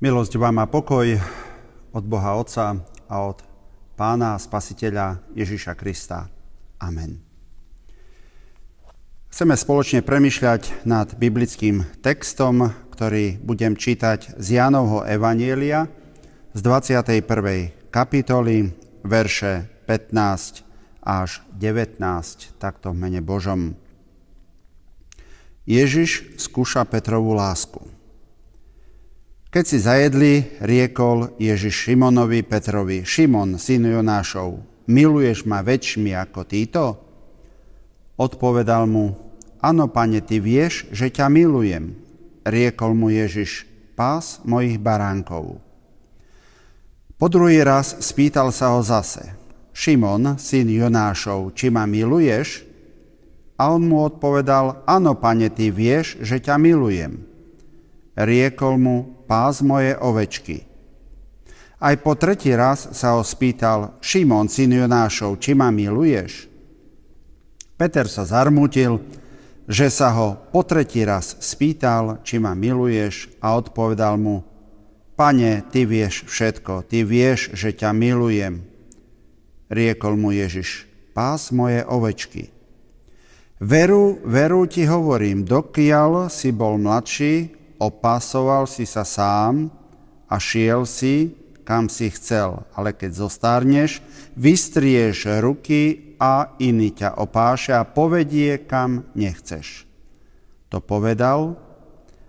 Milosť vám a pokoj od Boha Otca a od Pána Spasiteľa Ježiša Krista. Amen. Chceme spoločne premyšľať nad biblickým textom, ktorý budem čítať z Jánovho Evanielia z 21. kapitoly, verše 15 až 19, takto v mene Božom. Ježiš skúša Petrovú lásku. Keď si zajedli, riekol Ježiš Šimonovi Petrovi, Šimon, syn Jonášov, miluješ ma väčšmi ako títo? Odpovedal mu, áno, pane, ty vieš, že ťa milujem. Riekol mu Ježiš, pás mojich baránkov. Po druhý raz spýtal sa ho zase, Šimon, syn Jonášov, či ma miluješ? A on mu odpovedal, áno, pane, ty vieš, že ťa milujem. Riekol mu, pás moje ovečky. Aj po tretí raz sa ho spýtal, Šimon, syn Jonášov, či ma miluješ? Peter sa zarmutil, že sa ho po tretí raz spýtal, či ma miluješ a odpovedal mu, Pane, ty vieš všetko, ty vieš, že ťa milujem. Riekol mu Ježiš, pás moje ovečky. Veru, veru ti hovorím, dokiaľ si bol mladší, opásoval si sa sám a šiel si, kam si chcel, ale keď zostárneš, vystrieš ruky a iný ťa opáše a povedie, kam nechceš. To povedal,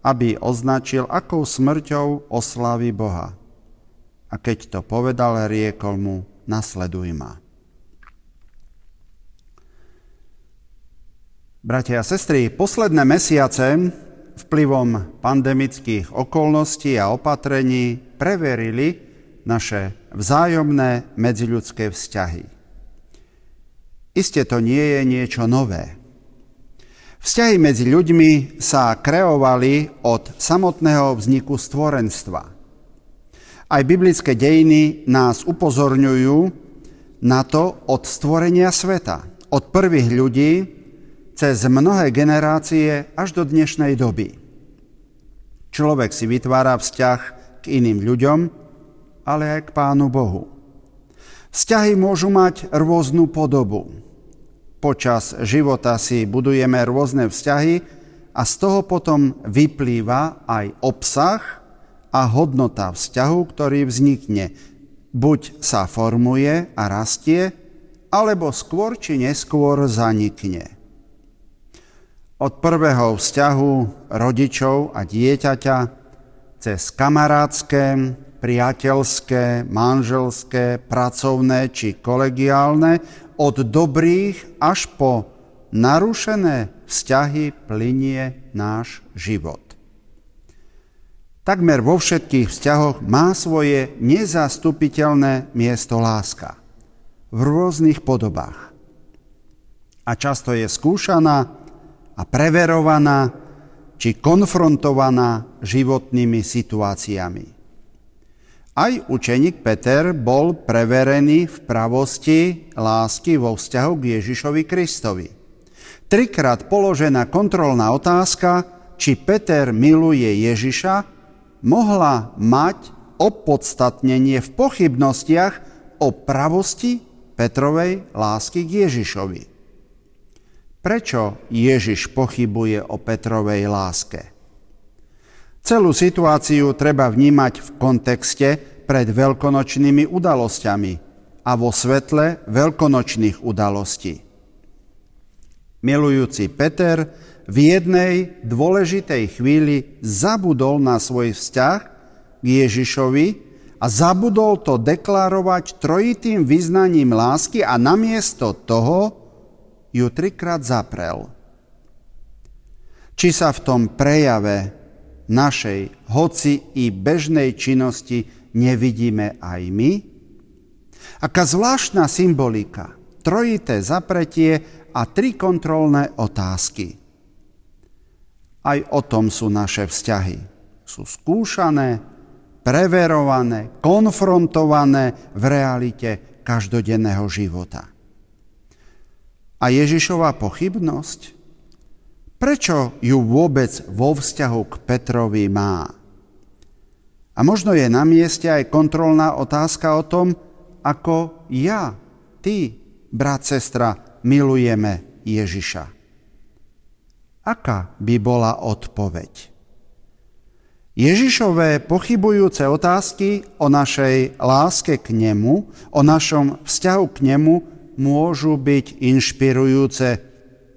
aby označil, akou smrťou oslávi Boha. A keď to povedal, riekol mu, nasleduj ma. Bratia a sestry, posledné mesiace vplyvom pandemických okolností a opatrení preverili naše vzájomné medziľudské vzťahy. Isté to nie je niečo nové. Vzťahy medzi ľuďmi sa kreovali od samotného vzniku stvorenstva. Aj biblické dejiny nás upozorňujú na to od stvorenia sveta, od prvých ľudí cez mnohé generácie až do dnešnej doby. Človek si vytvára vzťah k iným ľuďom, ale aj k Pánu Bohu. Vzťahy môžu mať rôznu podobu. Počas života si budujeme rôzne vzťahy a z toho potom vyplýva aj obsah, a hodnota vzťahu, ktorý vznikne, buď sa formuje a rastie, alebo skôr či neskôr zanikne. Od prvého vzťahu rodičov a dieťaťa cez kamarátske, priateľské, manželské, pracovné či kolegiálne, od dobrých až po narušené vzťahy plinie náš život. Takmer vo všetkých vzťahoch má svoje nezastupiteľné miesto láska v rôznych podobách. A často je skúšaná a preverovaná či konfrontovaná životnými situáciami. Aj učeník Peter bol preverený v pravosti lásky vo vzťahu k Ježišovi Kristovi. Trikrát položená kontrolná otázka, či Peter miluje Ježiša, mohla mať opodstatnenie v pochybnostiach o pravosti Petrovej lásky k Ježišovi. Prečo Ježiš pochybuje o Petrovej láske? Celú situáciu treba vnímať v kontexte pred veľkonočnými udalosťami a vo svetle veľkonočných udalostí. Milujúci Peter v jednej dôležitej chvíli zabudol na svoj vzťah k Ježišovi a zabudol to deklarovať trojitým vyznaním lásky a namiesto toho ju trikrát zaprel. Či sa v tom prejave našej hoci i bežnej činnosti nevidíme aj my? Aká zvláštna symbolika, trojité zapretie a tri kontrolné otázky – aj o tom sú naše vzťahy. Sú skúšané, preverované, konfrontované v realite každodenného života. A Ježišova pochybnosť? Prečo ju vôbec vo vzťahu k Petrovi má? A možno je na mieste aj kontrolná otázka o tom, ako ja, ty, brat, sestra, milujeme Ježiša. Aká by bola odpoveď? Ježišové pochybujúce otázky o našej láske k nemu, o našom vzťahu k nemu môžu byť inšpirujúce,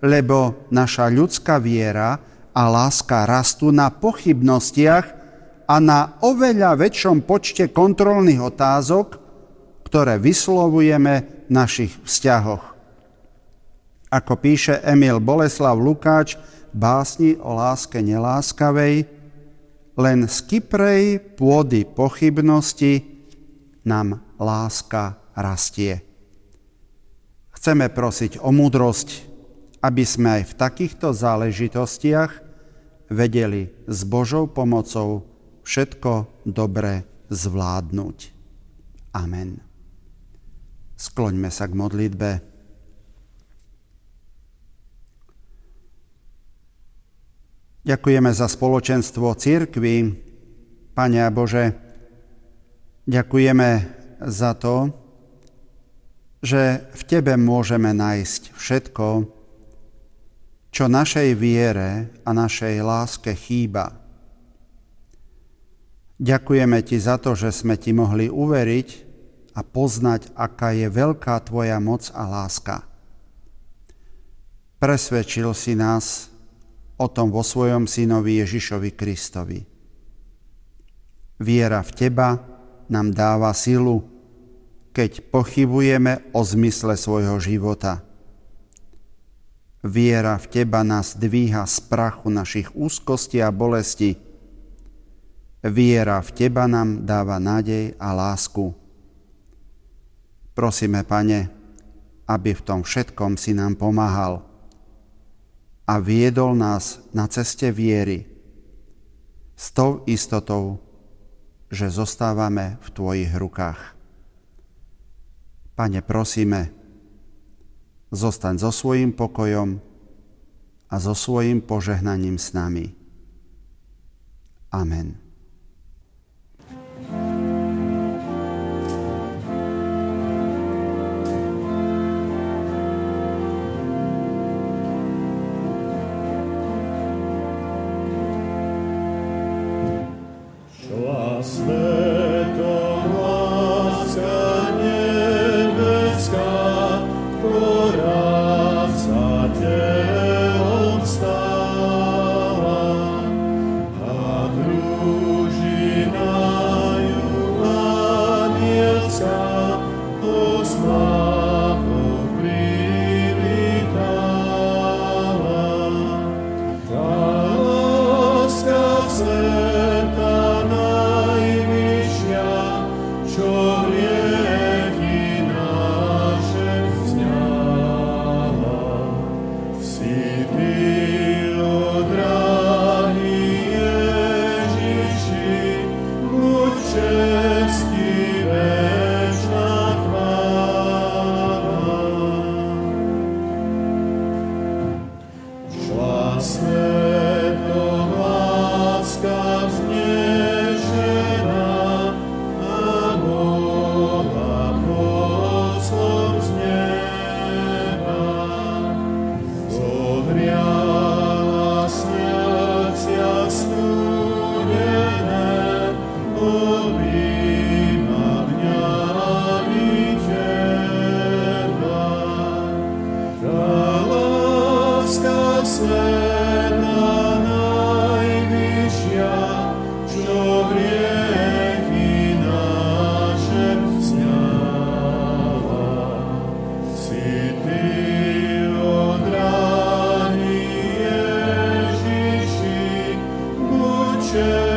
lebo naša ľudská viera a láska rastú na pochybnostiach a na oveľa väčšom počte kontrolných otázok, ktoré vyslovujeme v našich vzťahoch. Ako píše Emil Boleslav Lukáč v básni o láske neláskavej, len z kyprej pôdy pochybnosti nám láska rastie. Chceme prosiť o múdrosť, aby sme aj v takýchto záležitostiach vedeli s Božou pomocou všetko dobre zvládnuť. Amen. Skloňme sa k modlitbe. Ďakujeme za spoločenstvo církvy. Pane Bože, ďakujeme za to, že v Tebe môžeme nájsť všetko, čo našej viere a našej láske chýba. Ďakujeme Ti za to, že sme Ti mohli uveriť a poznať, aká je veľká Tvoja moc a láska. Presvedčil si nás o tom vo svojom synovi Ježišovi Kristovi. Viera v Teba nám dáva silu, keď pochybujeme o zmysle svojho života. Viera v Teba nás dvíha z prachu našich úzkostí a bolesti. Viera v Teba nám dáva nádej a lásku. Prosíme, Pane, aby v tom všetkom si nám pomáhal a viedol nás na ceste viery s tou istotou, že zostávame v Tvojich rukách. Pane, prosíme, zostaň so svojím pokojom a so svojím požehnaním s nami. Amen. Christmas. Christian.